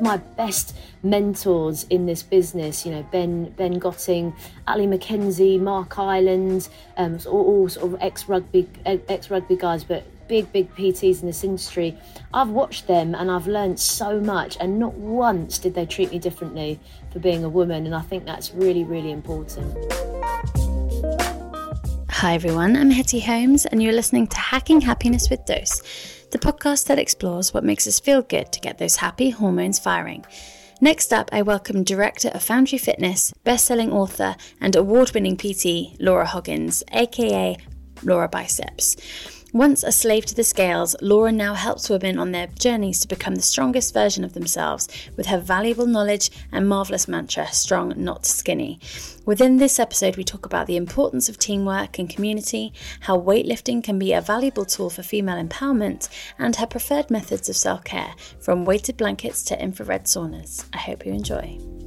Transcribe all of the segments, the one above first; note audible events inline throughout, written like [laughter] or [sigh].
my best mentors in this business, you know, Ben Ben Gotting, Ali McKenzie, Mark Island, um, all, all sort of ex rugby ex rugby guys, but big, big PTs in this industry. I've watched them and I've learned so much, and not once did they treat me differently for being a woman. And I think that's really, really important. Hi, everyone. I'm Hetty Holmes, and you're listening to Hacking Happiness with Dose, the podcast that explores what makes us feel good to get those happy hormones firing. Next up, I welcome director of Foundry Fitness, best-selling author, and award-winning PT Laura Hoggins, aka Laura Biceps. Once a slave to the scales, Laura now helps women on their journeys to become the strongest version of themselves with her valuable knowledge and marvelous mantra strong, not skinny. Within this episode, we talk about the importance of teamwork and community, how weightlifting can be a valuable tool for female empowerment, and her preferred methods of self care, from weighted blankets to infrared saunas. I hope you enjoy.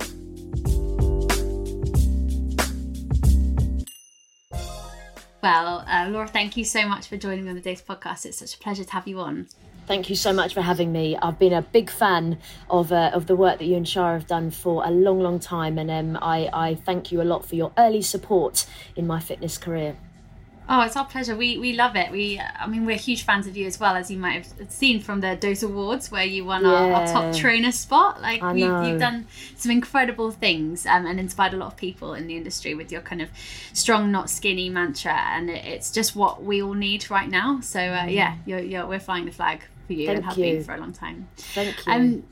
Well, uh, Laura, thank you so much for joining me on the Dose podcast. It's such a pleasure to have you on. Thank you so much for having me. I've been a big fan of uh, of the work that you and Shara have done for a long, long time, and um, I, I thank you a lot for your early support in my fitness career. Oh, it's our pleasure. We we love it. We, I mean, we're huge fans of you as well, as you might have seen from the Dose Awards, where you won yeah. our, our, top trainer spot. Like you, have done some incredible things um, and inspired a lot of people in the industry with your kind of strong, not skinny mantra, and it, it's just what we all need right now. So uh, mm. yeah, you're, you're, we're flying the flag for you Thank and have you. been for a long time. Thank you. Um,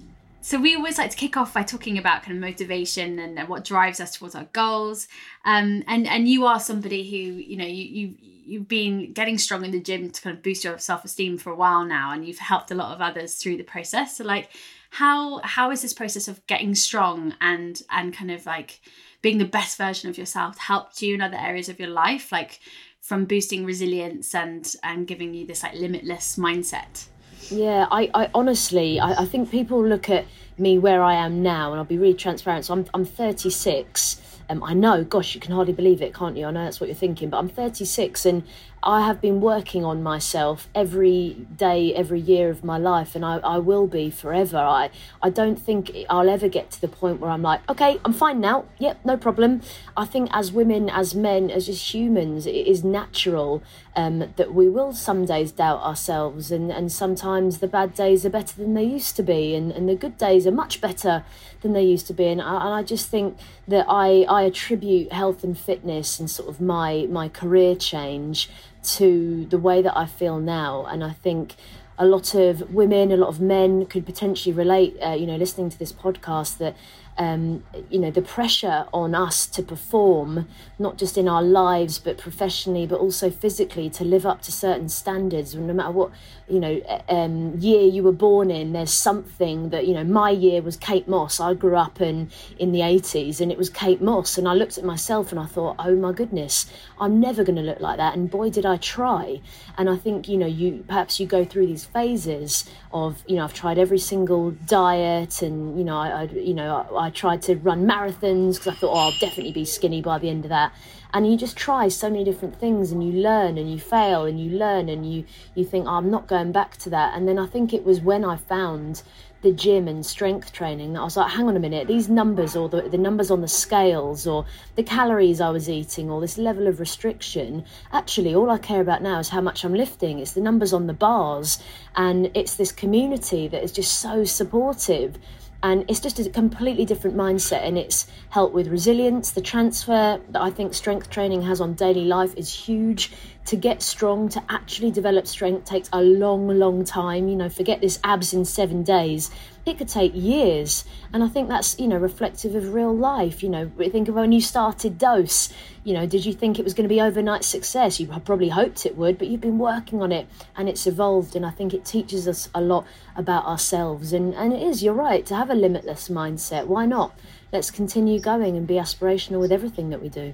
so we always like to kick off by talking about kind of motivation and, and what drives us towards our goals. Um, and and you are somebody who you know you you you've been getting strong in the gym to kind of boost your self-esteem for a while now and you've helped a lot of others through the process so like how how is this process of getting strong and and kind of like being the best version of yourself helped you in other areas of your life like from boosting resilience and and giving you this like limitless mindset yeah i i honestly i, I think people look at me where i am now and i'll be really transparent so i'm, I'm 36 um, I know, gosh, you can hardly believe it, can't you? I know that's what you're thinking, but I'm 36 and I have been working on myself every day, every year of my life, and I, I will be forever. I, I don't think I'll ever get to the point where I'm like, okay, I'm fine now. Yep, no problem. I think as women, as men, as just humans, it is natural um, that we will some days doubt ourselves, and, and sometimes the bad days are better than they used to be, and, and the good days are much better than they used to be. And I, and I just think that I, I attribute health and fitness and sort of my, my career change to the way that I feel now. And I think a lot of women, a lot of men could potentially relate, uh, you know, listening to this podcast that um, you know, the pressure on us to perform, not just in our lives, but professionally, but also physically, to live up to certain standards. No matter what, you know, um, year you were born in, there's something that, you know, my year was Kate Moss. I grew up in, in the 80s and it was Kate Moss. And I looked at myself and I thought, oh my goodness, I'm never going to look like that. And boy, did I try. And I think, you know, you perhaps you go through these phases of, you know, I've tried every single diet and, you know, I, I you know, I, I tried to run marathons because I thought, oh, I'll definitely be skinny by the end of that. And you just try so many different things and you learn and you fail and you learn and you, you think, oh, I'm not going back to that. And then I think it was when I found the gym and strength training that I was like, hang on a minute, these numbers or the, the numbers on the scales or the calories I was eating or this level of restriction, actually, all I care about now is how much I'm lifting. It's the numbers on the bars. And it's this community that is just so supportive and it's just a completely different mindset and it's helped with resilience. The transfer that i think strength training has on daily life is huge to get strong to actually develop strength takes a long long time. You know forget this abs in seven days. It could take years. And i think that's you know reflective of real life. You know think of when you started dose. You know did you think it was going to be overnight success? You probably hoped it would but you've been working on it and it's evolved and i think it teaches us a lot about ourselves. And and it is you're right to have a limitless mindset. Why not? Let's continue going and be aspirational with everything that we do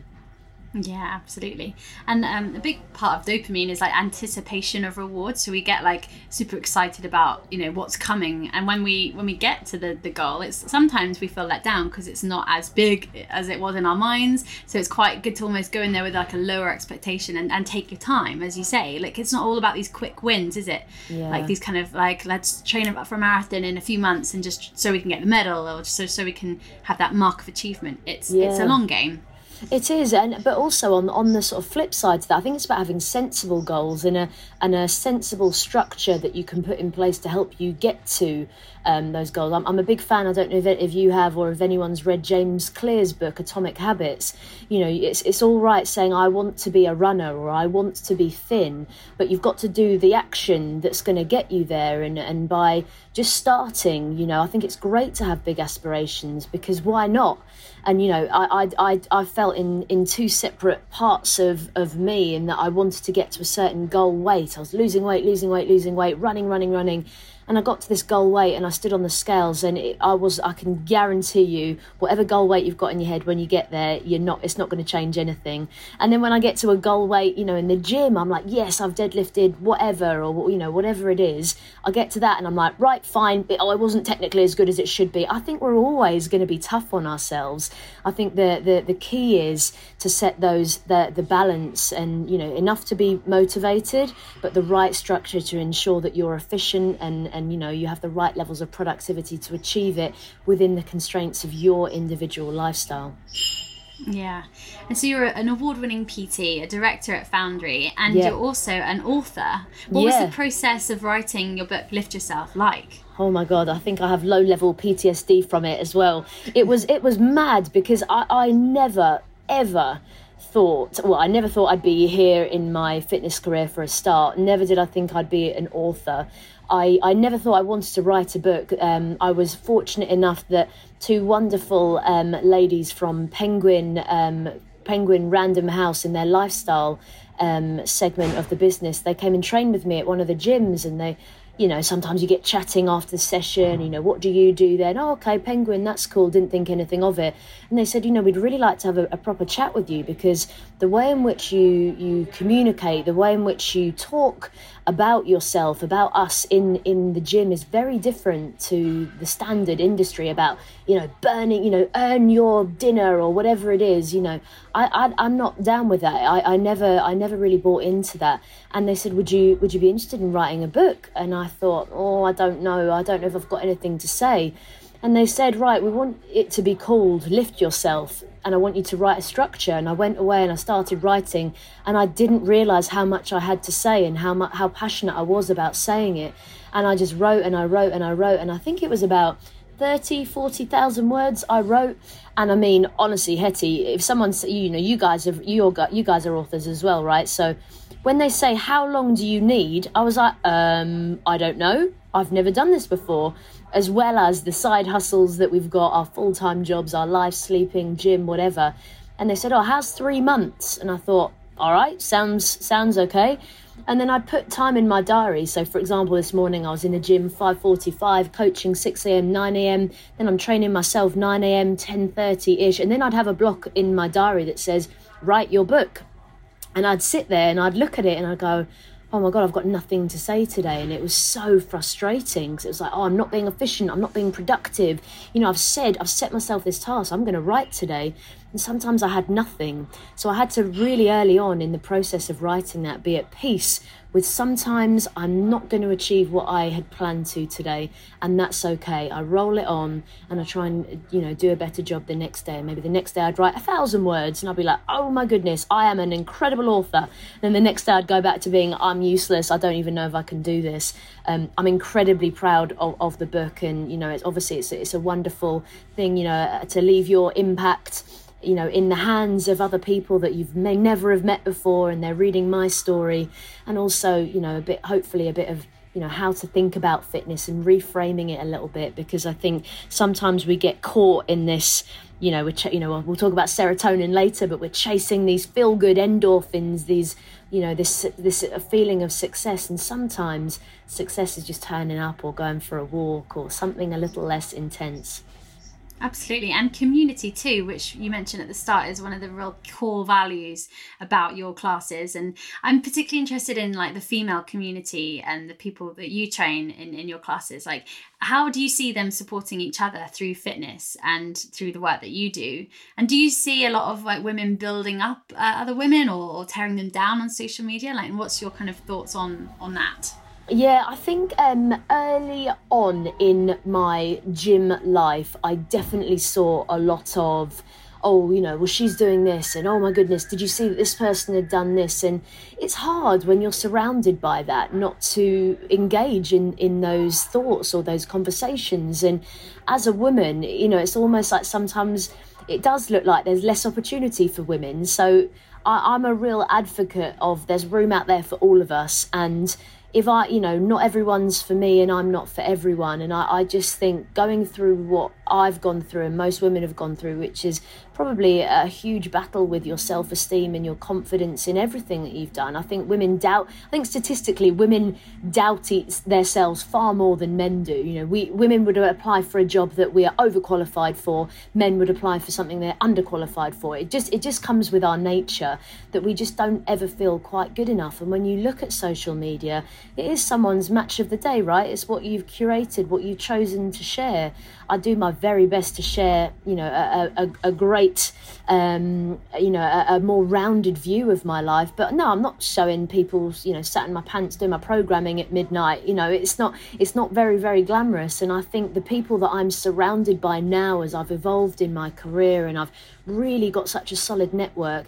Yeah, absolutely. And um, a big part of dopamine is like anticipation of reward. So we get like super excited about you know what's coming, and when we when we get to the the goal, it's sometimes we feel let down because it's not as big as it was in our minds. So it's quite good to almost go in there with like a lower expectation and, and take your time, as you say. Like it's not all about these quick wins, is it? Yeah. Like these kind of like let's train up for a marathon in a few months and just so we can get the medal or just so so we can have that mark of achievement. It's it's a long game. It is, and but also on on the sort of flip side to that, I think it's about having sensible goals in a and a sensible structure that you can put in place to help you get to um, those goals. I'm, I'm a big fan. I don't know if, if you have or if anyone's read James Clear's book Atomic Habits. You know, it's it's all right saying I want to be a runner or I want to be thin, but you've got to do the action that's going to get you there. And and by just starting, you know, I think it's great to have big aspirations because why not? and you know I, I I felt in in two separate parts of of me in that I wanted to get to a certain goal weight. I was losing weight, losing weight, losing weight, running, running, running, and I got to this goal weight and I stood on the scales and it, I was I can guarantee you whatever goal weight you've got in your head when you get there you're not it's not going to change anything. And then when I get to a goal weight, you know, in the gym, I'm like, yes, I've deadlifted whatever or you know whatever it is. I get to that and I'm like, right, fine. Oh, I wasn't technically as good as it should be. I think we're always going to be tough on ourselves. I think the the the key is to set those the the balance and you know enough to be motivated, but the right structure to ensure that you're efficient and and you know you have the right levels of productivity to achieve it within the constraints of your individual lifestyle. Yeah. And so you're an award winning PT, a director at Foundry, and Yeah. you're also an author. What was the process of writing your book, Lift Yourself, like? Oh my god, I think I have low level PTSD from it as well. It was it was mad because I, I never ever thought well, I never thought I'd be here in my fitness career for a start. Never did I think I'd be an author. I, I never thought I wanted to write a book. Um, I was fortunate enough that two wonderful um, ladies from Penguin um, Penguin Random House in their lifestyle um, segment of the business. They came and trained with me at one of the gyms, and they, you know, sometimes you get chatting after the session. You know, what do you do then? Oh, okay, Penguin, that's cool. Didn't think anything of it. And they said, you know, we'd really like to have a, a proper chat with you because the way in which you you communicate, the way in which you talk about yourself, about us in in the gym is very different to the standard industry about you know burning, you know, earn your dinner or whatever it is. You know, I, I I'm not down with that. I, I never I never really bought into that. And they said, would you would you be interested in writing a book? And I thought, oh, I don't know. I don't know if I've got anything to say. And they said, right, we want it to be called Lift Yourself. And I want you to write a structure. And I went away and I started writing. And I didn't realize how much I had to say and how much, how passionate I was about saying it. And I just wrote and I wrote and I wrote. And I think it was about 30, 40,000 words I wrote. And I mean, honestly, Hetty, if someone's, you know, you guys have, you you guys are authors as well, right? So when they say, how long do you need? I was like, um, I don't know. I've never done this before. As well as the side hustles that we've got, our full time jobs, our life, sleeping, gym, whatever. And they said, oh, how's three months? And I thought, all right, sounds sounds okay. And then I'd put time in my diary. So, for example, this morning I was in the gym 5:45, coaching 6 a.m., 9 a.m. Then I'm training myself 9 a.m., 10:30 ish, and then I'd have a block in my diary that says, "Write your book." And I'd sit there and I'd look at it and I'd go, "Oh my god, I've got nothing to say today," and it was so frustrating because it was like, "Oh, I'm not being efficient. I'm not being productive." You know, I've said I've set myself this task. I'm going to write today, and sometimes I had nothing. So I had to really early on in the process of writing that be at peace with sometimes I'm not going to achieve what I had planned to today, and that's okay. I roll it on and I try and you know do a better job the next day. Maybe the next day I'd write a thousand words and I'd be like, oh my goodness, I am an incredible author. And then the next day I'd go back to being I'm useless. I don't even know if I can do this. Um, I'm incredibly proud of, of the book, and you know it's obviously it's it's a wonderful thing you know to leave your impact you know in the hands of other people that you've may never have met before and they're reading my story and also you know a bit hopefully a bit of you know how to think about fitness and reframing it a little bit because i think sometimes we get caught in this you know we're ch- you know we'll talk about serotonin later but we're chasing these feel good endorphins these you know this this feeling of success and sometimes success is just turning up or going for a walk or something a little less intense Absolutely. And community too, which you mentioned at the start is one of the real core values about your classes. And I'm particularly interested in like the female community and the people that you train in, in your classes. Like, how do you see them supporting each other through fitness and through the work that you do? And do you see a lot of like women building up uh, other women or, or tearing them down on social media? Like, what's your kind of thoughts on on that? Yeah, I think um, early on in my gym life, I definitely saw a lot of, oh, you know, well, she's doing this, and oh my goodness, did you see that this person had done this? And it's hard when you're surrounded by that not to engage in, in those thoughts or those conversations. And as a woman, you know, it's almost like sometimes it does look like there's less opportunity for women. So I, I'm a real advocate of there's room out there for all of us. And if I, you know, not everyone's for me and I'm not for everyone. And I, I just think going through what I've gone through and most women have gone through, which is probably a huge battle with your self esteem and your confidence in everything that you've done. I think women doubt, I think statistically, women doubt themselves far more than men do. You know, we women would apply for a job that we are overqualified for, men would apply for something they're underqualified for. It just, it just comes with our nature that we just don't ever feel quite good enough. And when you look at social media, it is someone's match of the day, right? It's what you've curated, what you've chosen to share. I do my very best to share, you know, a, a, a great, um, you know, a, a, more rounded view of my life. But no, I'm not showing people, you know, sat in my pants doing my programming at midnight. You know, it's not, it's not very, very glamorous. And I think the people that I'm surrounded by now, as I've evolved in my career and I've really got such a solid network,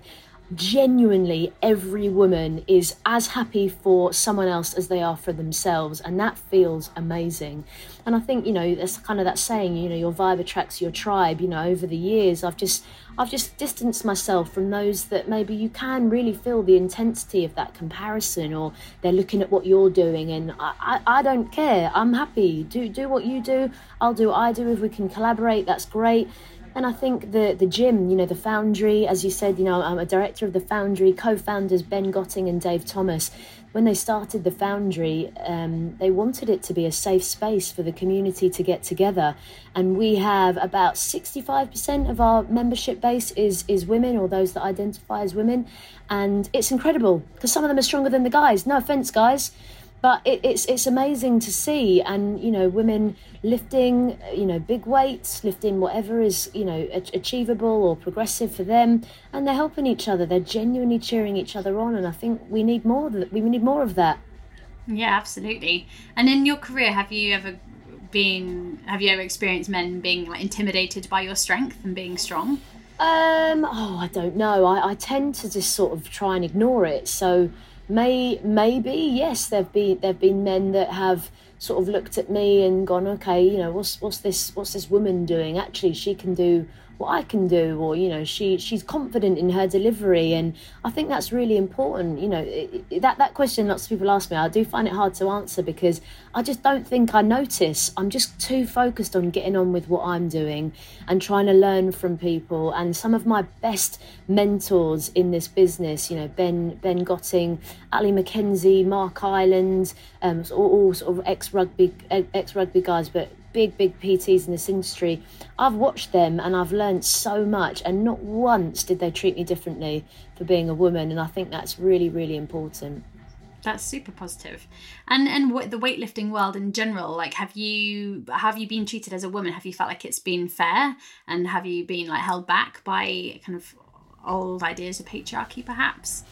genuinely every woman is as happy for someone else as they are for themselves and that feels amazing. And i think you know that's kind of that saying you know your vibe attracts your tribe you know over the years. I've just i've just distanced myself from those that maybe you can really feel the intensity of that comparison or they're looking at what you're doing and i i, I don't care. I'm happy. Do do what you do. I'll do what i do if we can collaborate. That's great and I think the the gym, you know, the Foundry, as you said, you know, I'm a director of the Foundry, co-founders Ben Gotting and Dave Thomas. When they started the Foundry, um, they wanted it to be a safe space for the community to get together, and we have about 65% of our membership base is is women or those that identify as women, and it's incredible because some of them are stronger than the guys. No offense, guys but it, it's it's amazing to see and you know women lifting you know big weights lifting whatever is you know achievable or progressive for them and they're helping each other. They're genuinely cheering each other on and i think we need more of that we need more of that. Yeah absolutely. And in your career have you ever been have you ever experienced men being like intimidated by your strength and being strong? Um oh i don't know. I, I tend to just sort of try and ignore it. So May maybe yes, there've been there've been men that have sort of looked at me and gone, okay, you know, what's what's this what's this woman doing? Actually, she can do what I can do, or you know, she she's confident in her delivery, and I think that's really important. You know, it, that that question lots of people ask me, I do find it hard to answer because I just don't think I notice. I'm just too focused on getting on with what I'm doing and trying to learn from people. And some of my best mentors in this business, you know, Ben Ben Gotting, Ali McKenzie, Mark Island, um, all, all sort of ex rugby ex rugby guys, but big, big PTs in this industry, I've watched them and I've learned so much, and not once did they treat me differently for being a woman, and I think that's really, really important. That's super positive. And and what the weightlifting world in general, like have you have you been treated as a woman? Have you felt like it's been fair, and have you been like held back by kind of old ideas of patriarchy, perhaps?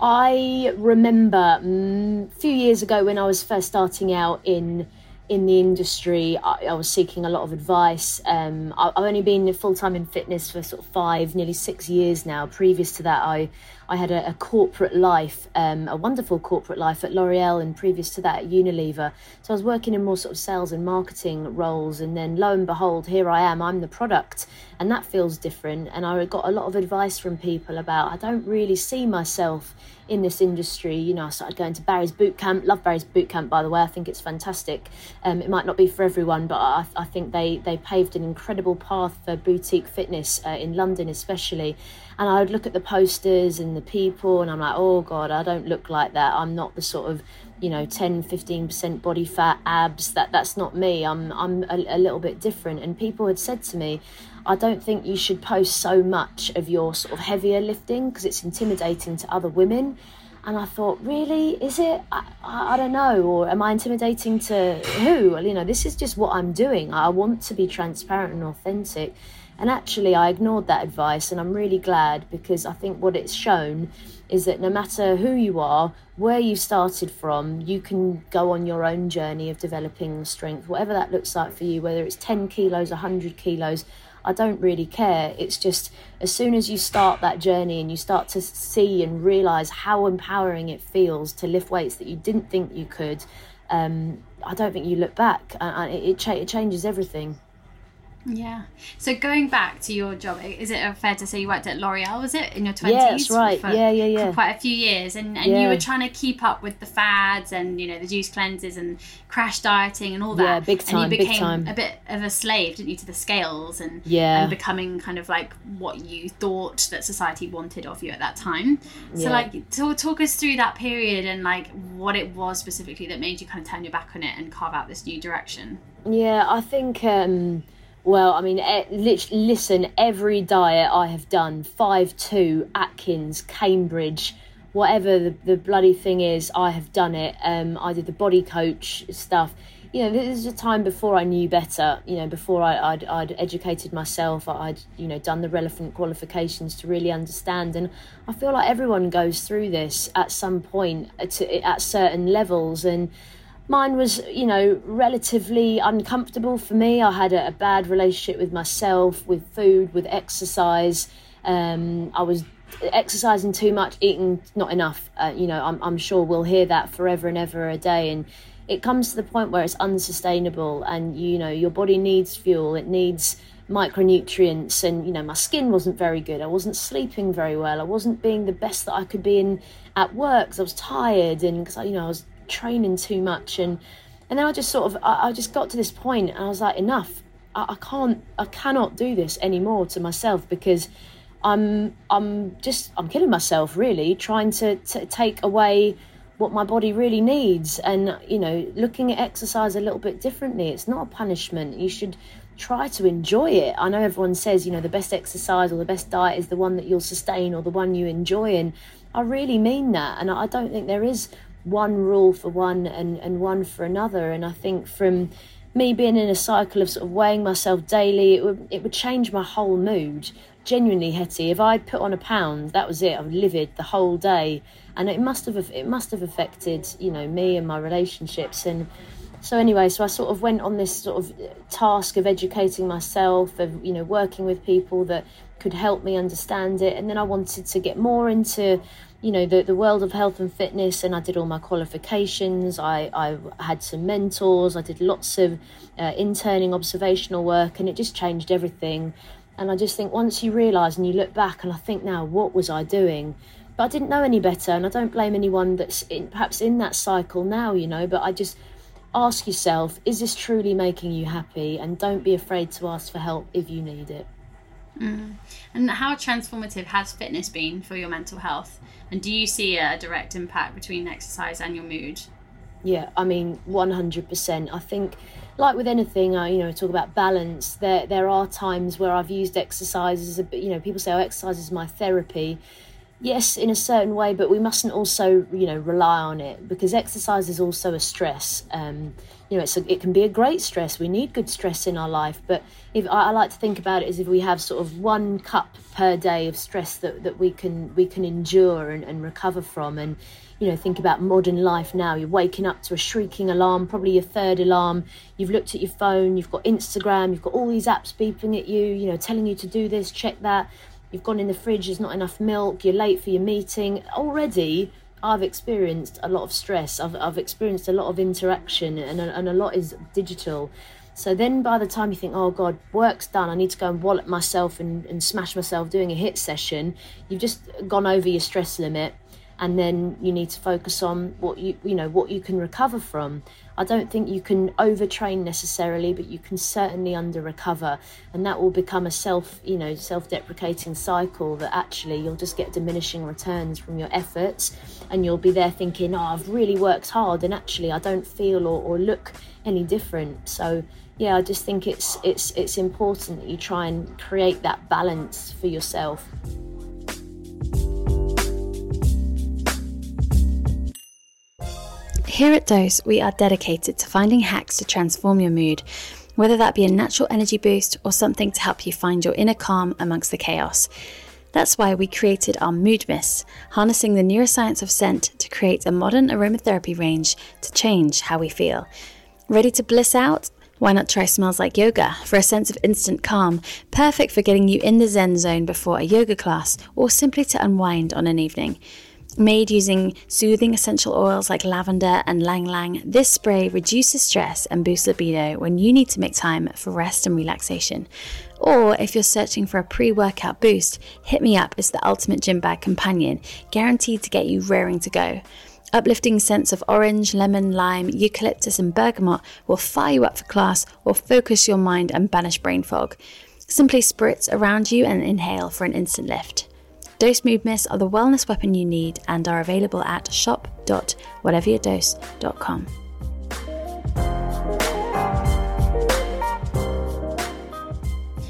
I remember mm, a few years ago when I was first starting out in in the industry, I, I, was seeking a lot of advice. Um, I, have only been full time in fitness for sort of five, nearly six years now. Previous to that, I I had a, a corporate life, um, a wonderful corporate life at L'Oreal, and previous to that at Unilever. So I was working in more sort of sales and marketing roles, and then lo and behold, here I am. I'm the product, and that feels different. And I got a lot of advice from people about I don't really see myself in this industry. You know, I started going to Barry's boot camp. Love Barry's boot camp, by the way. I think it's fantastic. Um, it might not be for everyone, but I, I think they they paved an incredible path for boutique fitness uh, in London, especially. And I would look at the posters and the people and I'm like, oh God, I don't look like that. I'm not the sort of, you know, 10, 15% body fat, abs. That That's not me. I'm, I'm a, a little bit different. And people had said to me, I don't think you should post so much of your sort of heavier lifting because it's intimidating to other women. And I thought, really, is it? I, I, I, don't know. Or am I intimidating to who? Well, you know, this is just what I'm doing. I want to be transparent and authentic. And actually, I ignored that advice, and I'm really glad because I think what it's shown is that no matter who you are, where you started from, you can go on your own journey of developing strength, whatever that looks like for you, whether it's 10 kilos, 100 kilos. I don't really care. It's just as soon as you start that journey and you start to see and realize how empowering it feels to lift weights that you didn't think you could, um, I don't think you look back. And it, it, cha- it changes everything. Yeah. So going back to your job, is it fair to say you worked at L'Oreal? Was it in your twenties? Yeah, that's right. yeah, yeah, yeah. quite a few years, and and yeah. you were trying to keep up with the fads and you know the juice cleanses and crash dieting and all that. Yeah, big time. And you became a bit of a slave, didn't you, to the scales and yeah, and becoming kind of like what you thought that society wanted of you at that time. So yeah. like, talk talk us through that period and like what it was specifically that made you kind of turn your back on it and carve out this new direction. Yeah, I think. um well, I mean, listen, every diet I have done, 5-2, Atkins, Cambridge, whatever the, the bloody thing is, I have done it. Um, I did the body coach stuff. You know, this is a time before I knew better, you know, before I, would I'd educated myself, I'd, you know, done the relevant qualifications to really understand. And I feel like everyone goes through this at some point at, at certain levels. And, mine was you know relatively uncomfortable for me. I had a, a bad relationship with myself with food with exercise. Um, i was exercising too much eating not enough. Uh, you know I'm, I'm sure we'll hear that forever and ever a day. And it comes to the point where it's unsustainable and you know your body needs fuel. It needs micronutrients. And you know my skin wasn't very good. I wasn't sleeping very well. I wasn't being the best that i could be in at work because i was tired and because you know i was training too much and and then I just sort of I, I just got to this point and I was like enough. I, I can't I cannot do this anymore to myself because I'm I'm just I'm killing myself really trying to, to take away what my body really needs. And you know looking at exercise a little bit differently it's not a punishment. You should try to enjoy it. I know everyone says you know the best exercise or the best diet is the one that you'll sustain or the one you enjoy and i really mean that. And i don't think there is one rule for one and, and one for another. And I think from me being in a cycle of sort of weighing myself daily, it would it would change my whole mood. Genuinely, Hetty, if I'd put on a pound, that was it. I was livid the whole day, and it must have it must have affected you know me and my relationships. And so anyway, so I sort of went on this sort of task of educating myself, of you know working with people that could help me understand it, and then I wanted to get more into you know the, the world of health and fitness and i did all my qualifications. I, I had some mentors. I did lots of uh, interning observational work and it just changed everything. And i just think once you realize and you look back and i think now what was i doing? But i didn't know any better and i don't blame anyone that's in, perhaps in that cycle now you know but i just ask yourself is this truly making you happy? And don't be afraid to ask for help if you need it mm. and how transformative has fitness been for your mental health and do you see a direct impact between exercise and your mood? Yeah, I mean, 100%. I think, like with anything, I, you know, talk about balance. There, there are times where I've used exercise as a you know, people say, oh, exercise is my therapy. Yes, in a certain way, but we mustn't also, you know, rely on it because exercise is also a stress. Um, you know, it's a, it can be a great stress. We need good stress in our life, but if I, I, like to think about it as if we have sort of one cup per day of stress that, that we can we can endure and, and recover from, and you know, think about modern life now. You're waking up to a shrieking alarm, probably your third alarm. You've looked at your phone, you've got Instagram, you've got all these apps beeping at you, you know, telling you to do this, check that. You've gone in the fridge, there's not enough milk. You're late for your meeting. Already I've experienced a lot of stress. I've, I've experienced a lot of interaction, and, and a lot is digital. So then by the time you think, oh God, work's done, I need to go and wallop myself and, and smash myself doing a HIIT session, you've just gone over your stress limit. And then you need to focus on what you you know what you can recover from. I don't think you can overtrain necessarily but you can certainly under recover and that will become a self you know self-deprecating cycle that actually you'll just get diminishing returns from your efforts and you'll be there thinking oh i've really worked hard and actually i don't feel or, or look any different. So yeah i just think it's it's it's important that you try and create that balance for yourself Here at Dose, we are dedicated to finding hacks to transform your mood, whether that be a natural energy boost or something to help you find your inner calm amongst the chaos. That's why we created our Mood Mists, harnessing the neuroscience of scent to create a modern aromatherapy range to change how we feel. Ready to bliss out? Why not try Smells Like Yoga for a sense of instant calm, perfect for getting you in the Zen zone before a yoga class or simply to unwind on an evening. Made using soothing essential oils like lavender and ylang ylang, this spray reduces stress and boosts libido when you need to make time for rest and relaxation. Or if you're searching for a pre workout boost, Hit Me Up is the ultimate gym bag companion, guaranteed to get you raring to go. Uplifting scents of orange, lemon, lime, eucalyptus, and bergamot will fire you up for class or focus your mind and banish brain fog. Simply spritz around you and inhale for an instant lift. Dose Mood Mists are the wellness weapon you need and are available at shop.whateveryourdose.com.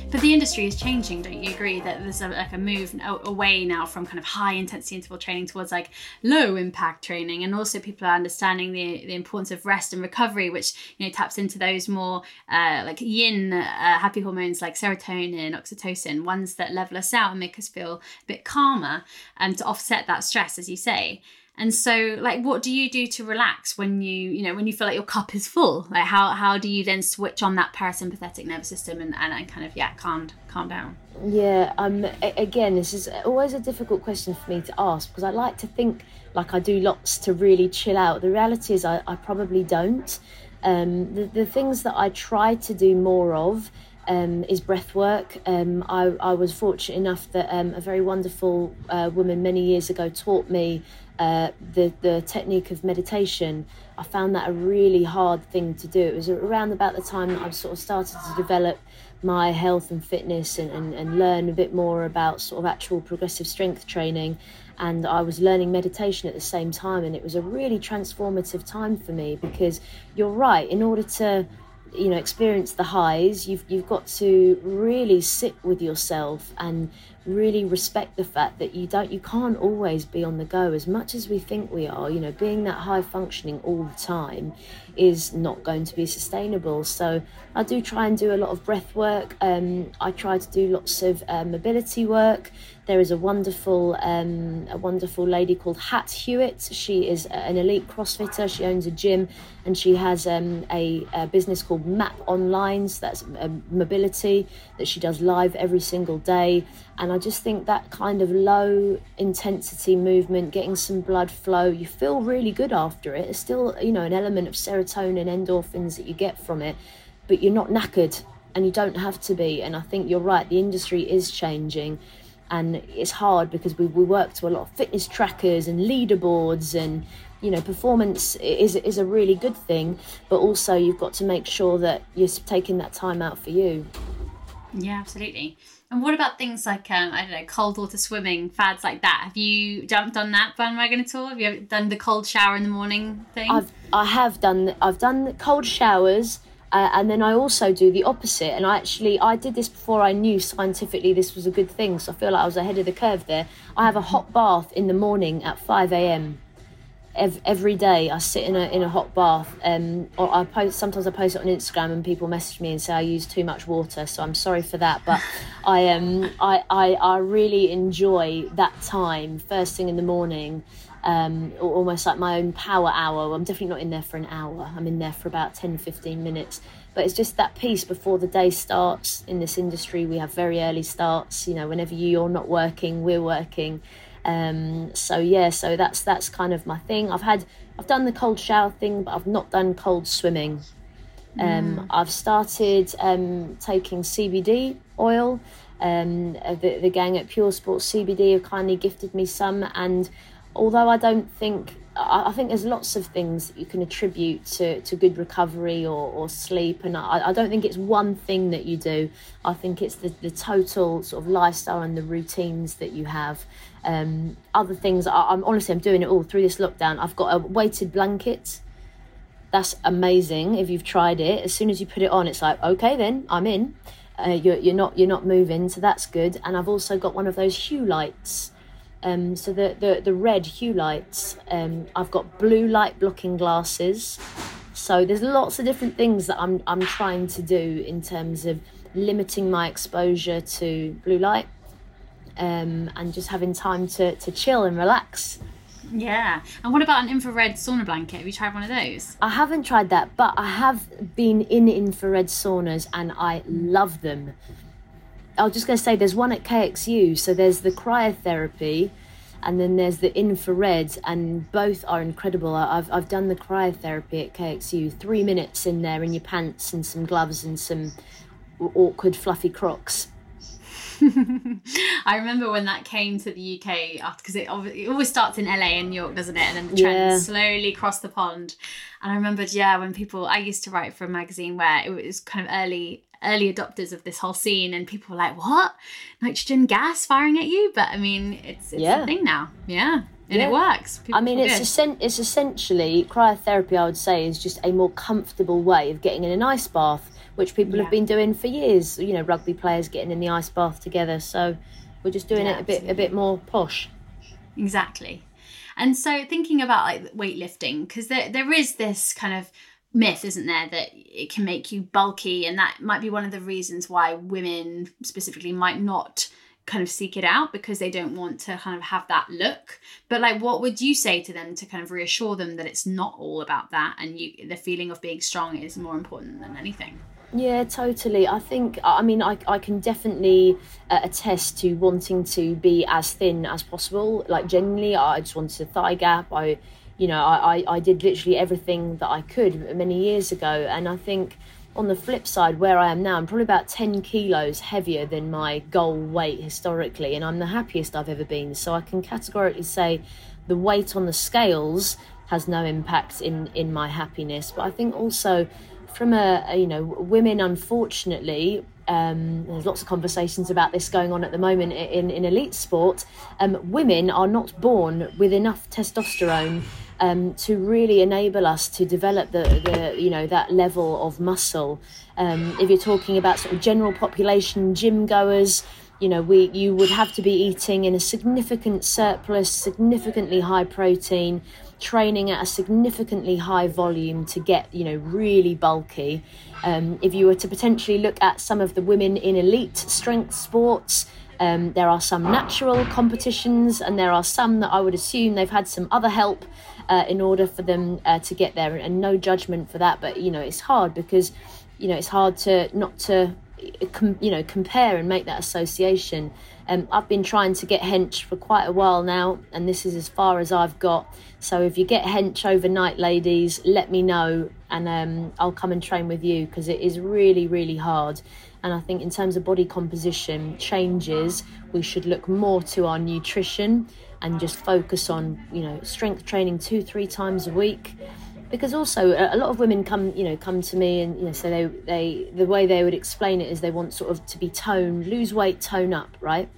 But the industry is changing, don't you agree? That there's a, like a move away now from kind of high intensity interval training towards like low impact training, and also people are understanding the the importance of rest and recovery, which you know taps into those more uh, like yin uh, happy hormones like serotonin, oxytocin, ones that level us out and make us feel a bit calmer, and um, to offset that stress, as you say. And so, like, what do you do to relax when you, you know, when you feel like your cup is full? Like, how how do you then switch on that parasympathetic nervous system and, and, and kind of yeah, calm calm down? Yeah. Um. Again, this is always a difficult question for me to ask because I like to think like I do lots to really chill out. The reality is, I, I probably don't. Um. The the things that I try to do more of. Um, is breath work. Um, I, I was fortunate enough that um, a very wonderful uh, woman many years ago taught me uh, the the technique of meditation. I found that a really hard thing to do. It was around about the time that I sort of started to develop my health and fitness and, and, and learn a bit more about sort of actual progressive strength training. And I was learning meditation at the same time, and it was a really transformative time for me because you're right, in order to you know experience the highs you've you've got to really sit with yourself and really respect the fact that you don't you can't always be on the go. As much as we think we are you know being that high functioning all the time is not going to be sustainable. So i do try and do a lot of breath work. Um, i try to do lots of uh, mobility work there is a wonderful um, a wonderful lady called Hat Hewitt. She is an elite CrossFitter. She owns a gym, and she has um, a, a, business called Map Online. So that's um, mobility that she does live every single day. And I just think that kind of low intensity movement, getting some blood flow, you feel really good after it. It's still you know an element of serotonin, endorphins that you get from it, but you're not knackered, and you don't have to be. And I think you're right. The industry is changing and it's hard because we, we work to a lot of fitness trackers and leaderboards and you know performance is is a really good thing but also you've got to make sure that you're taking that time out for you yeah absolutely and what about things like um, I don't know, cold water swimming, fads like that? Have you jumped on that bandwagon at all? Have you done the cold shower in the morning thing? I've I have done I've done cold showers uh, and then I also do the opposite. And I actually I did this before I knew scientifically this was a good thing. So I feel like I was ahead of the curve there. I have a hot bath in the morning at five a.m. Every, every day I sit in a in a hot bath. Um, or I post sometimes I post it on Instagram and people message me and say I use too much water. So I'm sorry for that, but [laughs] I um I, I I really enjoy that time first thing in the morning um, almost like my own power hour. I'm definitely not in there for an hour. I'm in there for about 10, 15 minutes. But it's just that piece before the day starts. In this industry, we have very early starts. You know, whenever you're not working, we're working. Um, so yeah, so that's that's kind of my thing. I've had I've done the cold shower thing, but I've not done cold swimming. Um, mm. I've started um, taking CBD oil. Um, the, the gang at Pure Sports CBD have kindly gifted me some, and although I don't think I, I think there's lots of things that you can attribute to, to good recovery or, or sleep, and I, I don't think it's one thing that you do. I think it's the, the total sort of lifestyle and the routines that you have. Um, other things, I, I'm honestly, I'm doing it all through this lockdown. I've got a weighted blanket. That's amazing if you've tried it. As soon as you put it on, it's like, okay, then I'm in. Uh, you're, you're not you're not moving, so that's good. And I've also got one of those hue lights um, so the, the, the red hue lights, um, I've got blue light blocking glasses. So there's lots of different things that I'm, I'm trying to do in terms of limiting my exposure to blue light um, and just having time to, to chill and relax. Yeah. And what about an infrared sauna blanket? Have you tried one of those? I haven't tried that, but I have been in infrared saunas and I love them. I was just going to say there's one at KXU. So there's the cryotherapy and then there's the infrared, and both are incredible. I've, I've done the cryotherapy at KXU, three minutes in there in your pants and some gloves and some awkward fluffy crocs. [laughs] I remember when that came to the UK because it, it, always starts in LA and New York, doesn't it? And then the trend yeah. slowly crossed the pond. And I remembered, yeah, when people I used to write for a magazine where it was kind of early early adopters of this whole scene and people were like what? Nitrogen gas firing at you? But i mean it's, it's yeah. a thing now. Yeah. And yeah. it works. People i mean it's essen- it's essentially cryotherapy i would say is just a more comfortable way of getting in an ice bath which people yeah. have been doing for years. You know rugby players getting in the ice bath together. So we're just doing it a bit a bit more posh. Exactly. And so thinking about like weightlifting because there, there is this kind of myth, isn't there, that it can make you bulky, and that might be one of the reasons why women specifically might not kind of seek it out because they don't want to kind of have that look. But like, what would you say to them to kind of reassure them that it's not all about that, and you the feeling of being strong is more important than anything? Yeah, totally. I think, I mean, I, I can definitely uh, attest to wanting to be as thin as possible. Like, genuinely, I just wanted a thigh gap. I you know, I, I, I did literally everything that I could many years ago. And I think on the flip side, where I am now, I'm probably about 10 kilos heavier than my goal weight historically, and I'm the happiest I've ever been. So I can categorically say the weight on the scales has no impact in, in my happiness. But I think also from a, a you know, women, unfortunately, um, there's lots of conversations about this going on at the moment in, in elite sport. Um, women are not born with enough testosterone um, to really enable us to develop the, the you know that level of muscle. Um, if you're talking about sort of general population gym goers, you know we you would have to be eating in a significant surplus, significantly high protein, training at a significantly high volume to get you know really bulky. Um, if you were to potentially look at some of the women in elite strength sports. Um, there are some natural competitions, and there are some that I would assume they've had some other help uh, in order for them uh, to get there. And no judgment for that, but you know it's hard because you know it's hard to not to you know compare and make that association. Um, I've been trying to get hench for quite a while now, and this is as far as I've got. So if you get hench overnight, ladies, let me know, and um, I'll come and train with you because it is really, really hard. And I think in terms of body composition changes, we should look more to our nutrition and just focus on you know strength training two three times a week. Because also a lot of women come you know come to me and you know so they they the way they would explain it is they want sort of to be toned lose weight tone up right?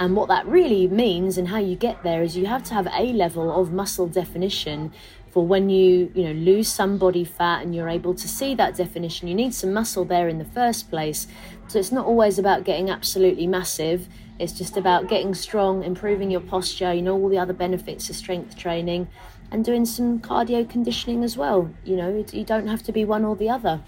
And what that really means and how you get there is you have to have a level of muscle definition for when you you know lose some body fat and you're able to see that definition you need some muscle there in the first place so it's not always about getting absolutely massive it's just about getting strong, improving your posture, you know, all the other benefits of strength training, and doing some cardio conditioning as well. You know, you don't have to be one or the other.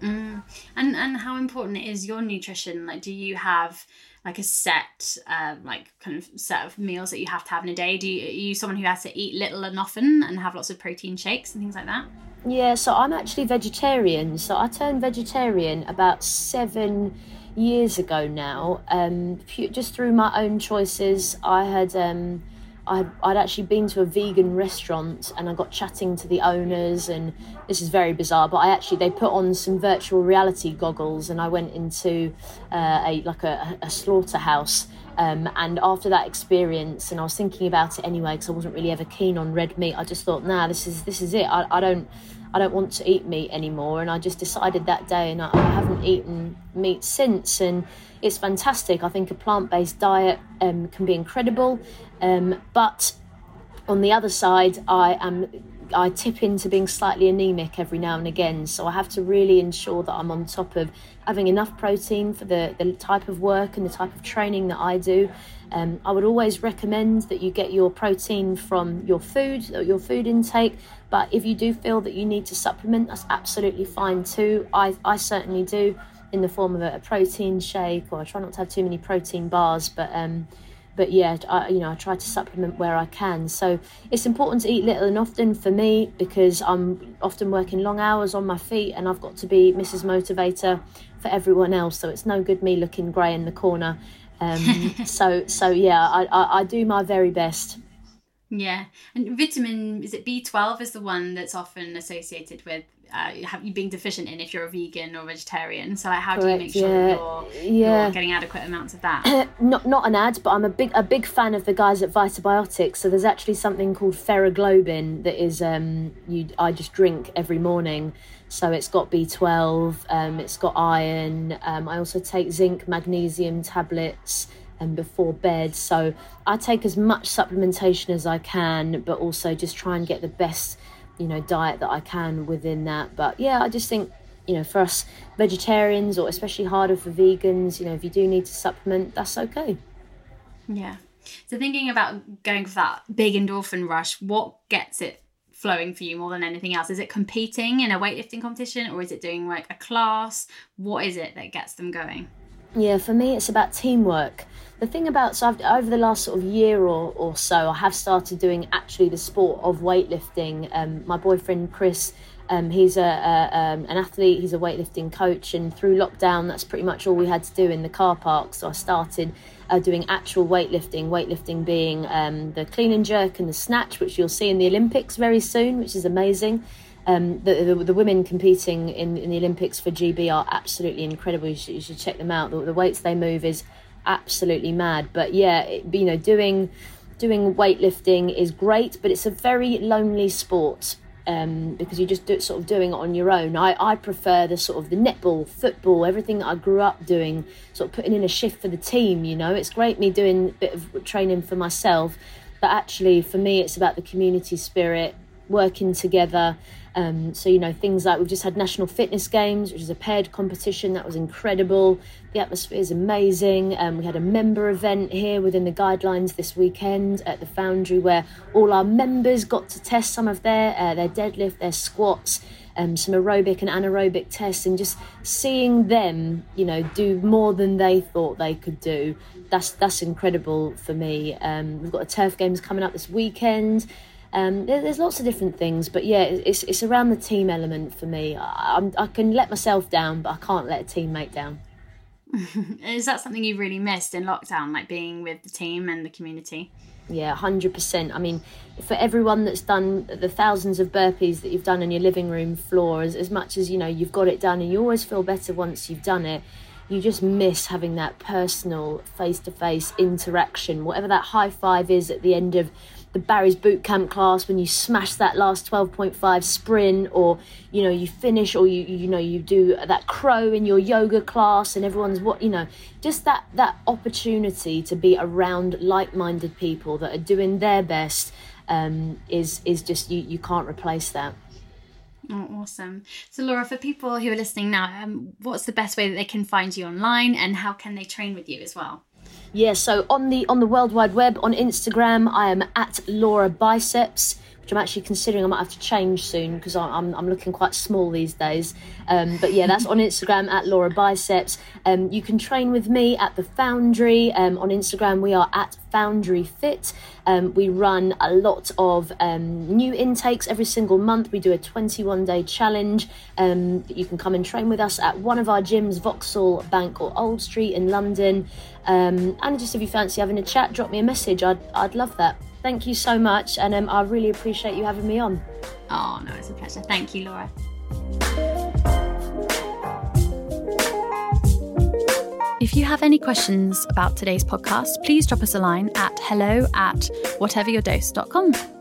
Mm. And and how important is your nutrition? Like, do you have like a set, um, like kind of set of meals that you have to have in a day? Do you, are you someone who has to eat little and often and have lots of protein shakes and things like that? Yeah, so I'm actually vegetarian. So I turned vegetarian about seven years ago now, um, just through my own choices, I had um, I'd, I'd actually been to a vegan restaurant and I got chatting to the owners and this is very bizarre but I actually they put on some virtual reality goggles and I went into uh, a like a, a slaughterhouse um, and after that experience and I was thinking about it anyway because I wasn't really ever keen on red meat I just thought nah this is this is it. I, I don't I don't want to eat meat anymore and I just decided that day and I, I haven't eaten meat since and it's fantastic I think a plant-based diet um, can be incredible um, but on the other side, I am I tip into being slightly anemic every now and again. So I have to really ensure that I'm on top of having enough protein for the, the type of work and the type of training that I do. Um, I would always recommend that you get your protein from your food, your food intake. But if you do feel that you need to supplement, that's absolutely fine too. I, I certainly do in the form of a, a protein shake, or I try not to have too many protein bars, but um, but yeah, I, you know, I try to supplement where I can. So it's important to eat little and often for me because I'm often working long hours on my feet and I've got to be Mrs. Motivator for everyone else. So it's no good me looking grey in the corner. Um, [laughs] so so yeah, I, I, I do my very best. Yeah, and vitamin is it B twelve is the one that's often associated with uh, you being deficient in if you're a vegan or vegetarian. So like, how Correct, do you make sure yeah. you're, yeah. you're getting adequate amounts of that? [clears throat] not not an ad, but I'm a big a big fan of the guys at Vitabiotics. So there's actually something called Feroglobin that is um you I just drink every morning. So it's got B12, um, it's got iron. Um, I also take zinc, magnesium tablets and before bed. So I take as much supplementation as I can, but also just try and get the best you know diet that I can within that. But yeah, I just think you know for us vegetarians or especially harder for vegans, you know if you do need to supplement, that's okay. Yeah. So thinking about going for that big endorphin rush, what gets it flowing for you more than anything else? Is it competing in a weightlifting competition or is it doing like a class? What is it that gets them going? Yeah, for me, it's about teamwork the thing about so I've, over the last sort of year or, or so, I have started doing actually the sport of weightlifting. Um, my boyfriend Chris, um, he's a, a um, an athlete. He's a weightlifting coach, and through lockdown, that's pretty much all we had to do in the car park. So I started uh, doing actual weightlifting. Weightlifting being um, the clean and jerk and the snatch, which you'll see in the Olympics very soon, which is amazing. Um, the, the, the, women competing in, in the Olympics for GB are absolutely incredible. You should, you should check them out. The, the weights they move is absolutely mad. But yeah, it, you know, doing doing weightlifting is great, but it's a very lonely sport. Um, because you just do, sort of doing it on your own. I, I prefer the sort of the netball, football, everything I grew up doing, sort of putting in a shift for the team. You know, it's great me doing a bit of training for myself, but actually for me, it's about the community spirit, working together, um, so, you know, things like we've just had National Fitness Games, which is a paired competition that was incredible. The atmosphere is amazing. Um, we had a member event here within the guidelines this weekend at the Foundry where all our members got to test some of their, uh, their deadlift, their squats. Um, some aerobic and anaerobic tests and just seeing them you know do more than they thought they could do that's that's incredible for me um, we've got a turf games coming up this weekend um, there, there's lots of different things, but yeah, it's it's around the team element for me. I, I can let myself down, but I can't let a teammate down. [laughs] Is that something you really missed in lockdown, like being with the team and the community? Yeah, hundred percent. I mean, for everyone that's done the thousands of burpees that you've done on your living room floor, as, as much as you know you've got it done, and you always feel better once you've done it. You just miss having that personal, face-to-face interaction, whatever that high five is at the end of Barry's boot camp class when you smash that last 12.5 sprint or you know you finish or you you know you do that crow in your yoga class and everyone's what you know just that that opportunity to be around like-minded people that are doing their best um, is is just you you can't replace that Oh, awesome. So, Laura, for people who are listening now, um, what's the best way that they can find you online and how can they train with you as well? Yeah, so on the on the World Wide Web, on Instagram, I am at Laura Biceps, which I'm actually considering I might have to change soon because I'm, I'm looking quite small these days. Um, but yeah, that's on Instagram at Laura Biceps. Um, you can train with me at the Foundry. Um, on Instagram, we are at Foundry Fit. Um, we run a lot of um, new intakes every single month. We do a 21 day challenge. Um, you can come and train with us at one of our gyms, Vauxhall, Bank, or Old Street in London. And just if you fancy having a chat, drop me a message. I'd, I'd love that. Thank you so much, and um, I really appreciate you having me on. Oh, no, it's a pleasure. Thank you, Laura. If you have any questions about today's podcast, please drop us a line at hello at whateveryourdose.com.